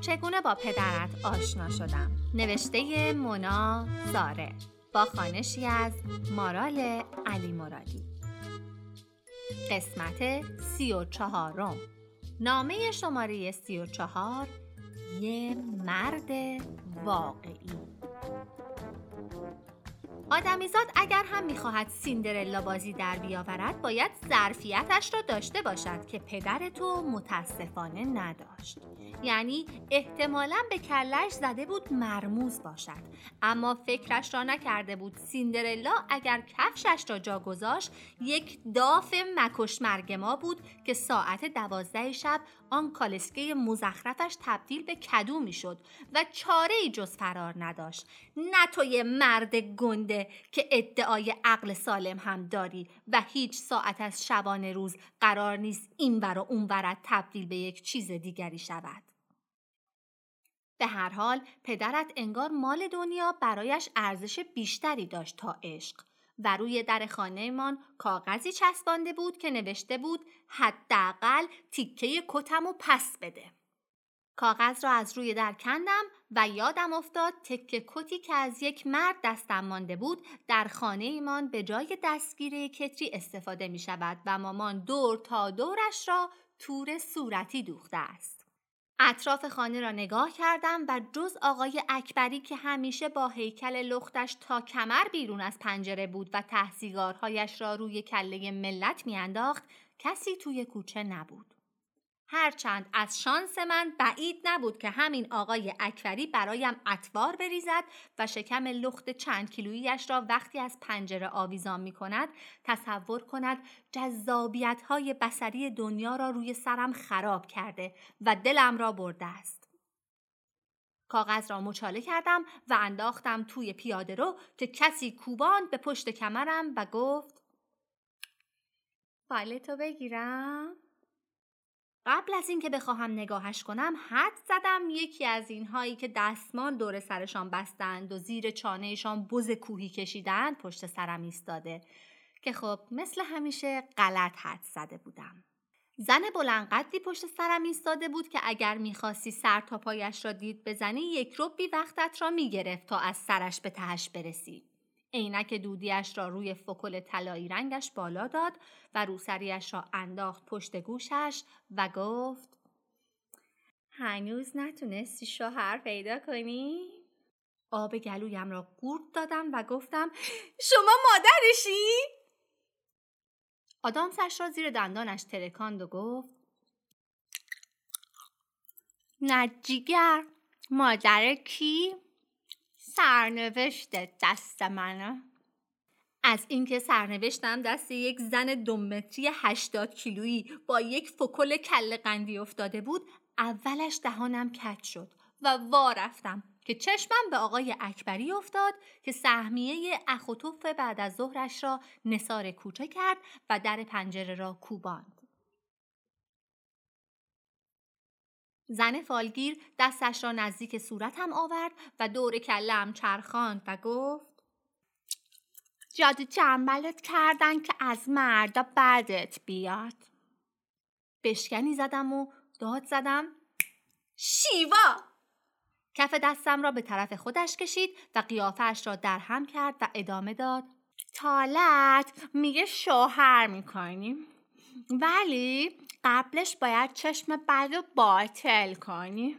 چگونه با پدرت آشنا شدم؟ نوشته مونا زاره با خانشی از مارال علی مرادی. قسمت سی و چهارم. نامه شماره سی و چهار. یه مرد واقعی. آدمیزاد اگر هم می‌خواهد سیندرلا بازی در بیاورد باید ظرفیتش را داشته باشد که پدر تو متاسفانه نداشت. یعنی احتمالا به کلش زده بود مرموز باشد. اما فکرش را نکرده بود سیندرلا اگر کفشش را جا گذاشت یک داف مکش مرگ ما بود که ساعت دوازده شب آن کالسکه مزخرفش تبدیل به کدو می‌شد و چاره ای جز فرار نداشت. نه توی مرد گنده که ادعای عقل سالم هم داری و هیچ ساعت از شبانه روز قرار نیست این و اون ورت تبدیل به یک چیز دیگری شود. به هر حال پدرت انگار مال دنیا برایش ارزش بیشتری داشت تا عشق و روی در خانهمان کاغذی چسبانده بود که نوشته بود حداقل تیکه کتم و پس بده. کاغذ را از روی در کندم و یادم افتاد تکه کتی که از یک مرد دستم مانده بود در خانه ایمان به جای دستگیره کتری استفاده می شود و مامان دور تا دورش را تور صورتی دوخته است. اطراف خانه را نگاه کردم و جز آقای اکبری که همیشه با هیکل لختش تا کمر بیرون از پنجره بود و تحصیگارهایش را روی کله ملت میانداخت کسی توی کوچه نبود. هرچند از شانس من بعید نبود که همین آقای اکبری برایم اتوار بریزد و شکم لخت چند کیلویش را وقتی از پنجره آویزان می کند تصور کند جذابیت های بسری دنیا را روی سرم خراب کرده و دلم را برده است. کاغذ را مچاله کردم و انداختم توی پیاده رو که کسی کوبان به پشت کمرم و گفت بالتو بگیرم؟ قبل از اینکه بخواهم نگاهش کنم حد زدم یکی از اینهایی که دستمال دور سرشان بستند و زیر چانهشان بز کوهی کشیدند پشت سرم ایستاده که خب مثل همیشه غلط حد زده بودم. زن بلندقدی پشت سرم ایستاده بود که اگر می‌خواستی سر تا پایش را دید بزنی یک ربی وقتت را می‌گرفت تا از سرش به تهش برسی. عینک دودیش را روی فکل طلایی رنگش بالا داد و روسریش را انداخت پشت گوشش و گفت هنوز نتونستی شوهر پیدا کنی؟ آب گلویم را قورت دادم و گفتم شما مادرشی؟ آدامسش را زیر دندانش ترکاند و گفت نجیگر مادر کی؟ سرنوشت دست منه از اینکه سرنوشتم دست یک زن دومتری 80 کیلویی با یک فکل کل قندی افتاده بود اولش دهانم کج شد و وا رفتم که چشمم به آقای اکبری افتاد که سهمیه اخوتوف بعد از ظهرش را نصار کوچه کرد و در پنجره را کوباند. زن فالگیر دستش را نزدیک صورتم آورد و دور کلم چرخاند و گفت جادو جنبلت کردن که از مردا بعدت بیاد. بشکنی زدم و داد زدم شیوا! کف دستم را به طرف خودش کشید و قیافش را در هم کرد و ادامه داد تالت میگه شوهر می‌کنیم. ولی قبلش باید چشم بد و باطل کنی.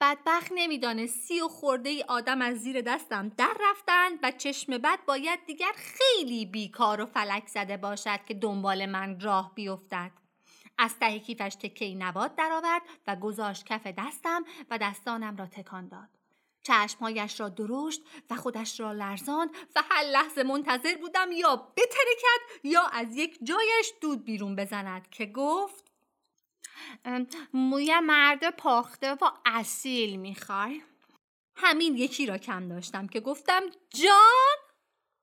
بدبخت نمیدانه سی و خورده ای آدم از زیر دستم در رفتند و چشم بد باید دیگر خیلی بیکار و فلک زده باشد که دنبال من راه بیفتد. از ته کیفش تکه نبات درآورد و گذاشت کف دستم و دستانم را تکان داد. چشمهایش را درشت و خودش را لرزاند و هر لحظه منتظر بودم یا بترکد یا از یک جایش دود بیرون بزند که گفت موی مرد پاخته و اصیل می‌خوای. همین یکی را کم داشتم که گفتم جان!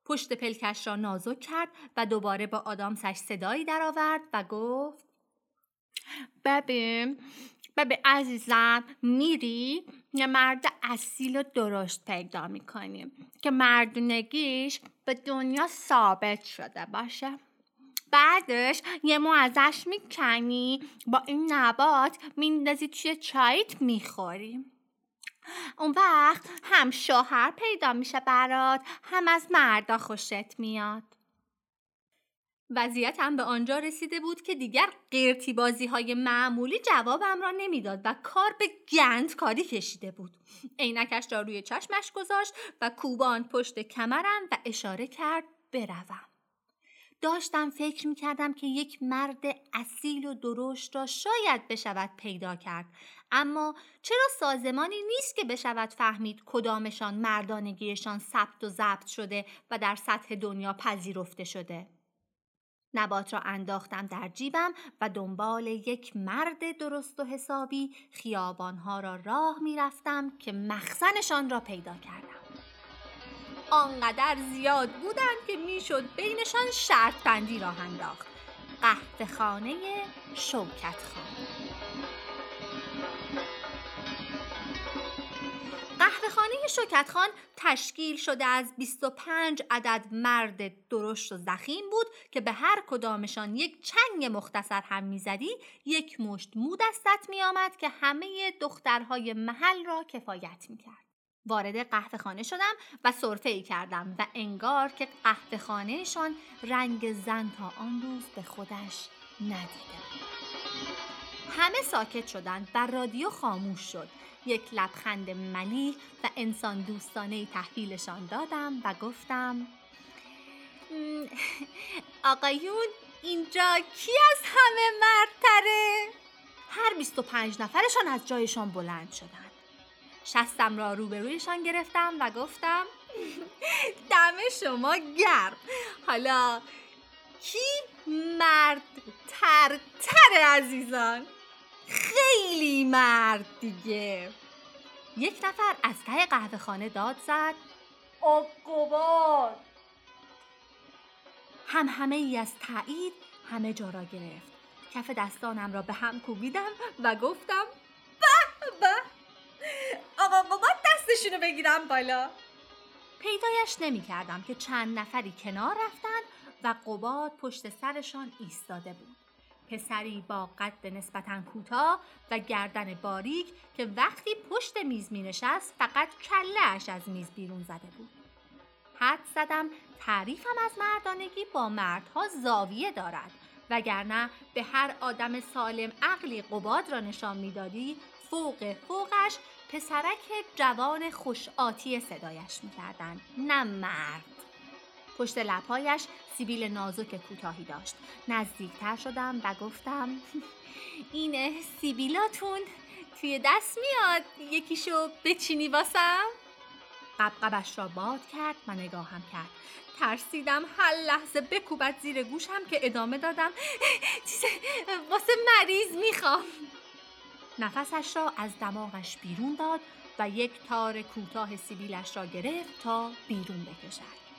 پشت پلکش را نازک کرد و دوباره با آدامسش صدایی درآورد و گفت ببین ببین عزیزم میری؟ یه مرد اصیل و درشت پیدا می‌کنیم که مردونگیش به دنیا ثابت شده باشه. بعدش یه مو ازش می‌کنی با این نبات میندازی توی چایت می‌خوری. اون وقت هم شوهر پیدا میشه برات هم از مردا خوشت میاد. وضعیتم به آنجا رسیده بود که دیگر قیرتی بازی های معمولی جوابم را نمی‌داد و کار به گند کاری کشیده بود. عینکش را روی چشمش گذاشت و کوبان پشت کمرم و اشاره کرد بروم. داشتم فکر می کردم که یک مرد اصیل و درشت را شاید بشود پیدا کرد اما چرا سازمانی نیست که بشود فهمید کدامشان مردانگیشان ثبت و ضبط شده و در سطح دنیا پذیرفته شده نبات را انداختم در جیبم و دنبال یک مرد درست و حسابی خیابانها را راه می‌رفتم که مخزنشان را پیدا کردم. آنقدر زیاد بودند که می‌شد بینشان شرط بندی راه انداخت. قهوه خانه شوکت خانه خانه شوکت خان تشکیل شده از 25 عدد مرد درشت و زخیم بود که به هر کدامشان یک چنگ مختصر هم می‌زدی یک مشت مو دستت میآمد که همه دخترهای محل را کفایت می‌کرد. وارد قهوه خانه شدم و صرفه ای کردم و انگار که قهوه خانهشان رنگ زن تا آن روز به خودش ندیده همه ساکت شدند و رادیو خاموش شد. یک لبخند ملیح و انسان دوستانه تحویلشان دادم و گفتم آقایون اینجا کی از همه مردتره؟ هر 25 نفرشان از جایشان بلند شدند. شستم را روبرویشان گرفتم و گفتم دم شما گرم حالا کی مرد تر عزیزان خیلی مرد دیگه. یک نفر از ته قهوه خانه داد زد. آقوباد هم همه ای از تایید همه جا را گرفت. کف دستانم را به هم کوبیدم و گفتم به به! آقا قباد دستشونو بگیرم بالا. پیدایش نمی کردم که چند نفری کنار رفتند و قباد پشت سرشان ایستاده بود. پسری با قد نسبتا کوتاه و گردن باریک که وقتی پشت میز می نشست فقط کلهش از میز بیرون زده بود. حد زدم تعریفم از مردانگی با مردها زاویه دارد. وگرنه به هر آدم سالم عقلی قباد را نشان می‌دادی فوق فوقش پسرک جوان خوش آتی صدایش می‌کردند. نه مرد. پشت لبهایش سیبیل نازک کوتاهی داشت. نزدیکتر شدم و گفتم این سیبیلاتون توی دست میاد یکیشو بچینی واسم؟ قبقبش را باد کرد و نگاهم کرد. ترسیدم هر لحظه بکوبت زیر گوشم که ادامه دادم چیز واسه مریض می‌خوام. نفسش را از دماغش بیرون داد و یک تار کوتاه سیبیلش را گرفت تا بیرون بکشد.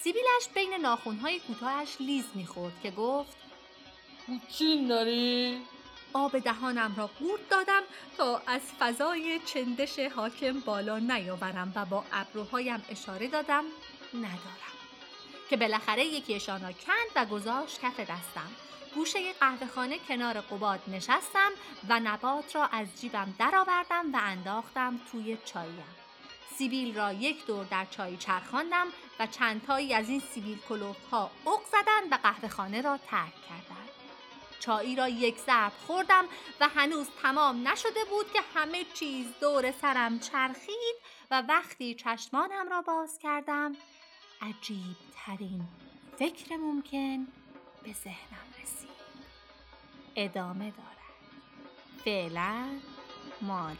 سیبیلش بین ناخونهای کوتاهش لیز می‌خورد که گفت چین داری؟ آب دهانم را قورت دادم تا از فضای چندش حاکم بالا نیاورم و با ابروهایم اشاره دادم ندارم. که بالاخره یکیشان را کند و گذاشت کف دستم. گوشه قهوه خانه کنار قباد نشستم و نبات را از جیبم درآوردم و انداختم توی چایم سیبیل را یک دور در چای چرخاندم و چندتایی از این سیبیل کلوف ها اق زدند و قهوه خانه را ترک کردند. چایی را یک ضرب خوردم و هنوز تمام نشده بود که همه چیز دور سرم چرخید و وقتی چشمانم را باز کردم عجیب ترین فکر ممکن به ذهنم رسید ادامه دارد فعلا مادرت.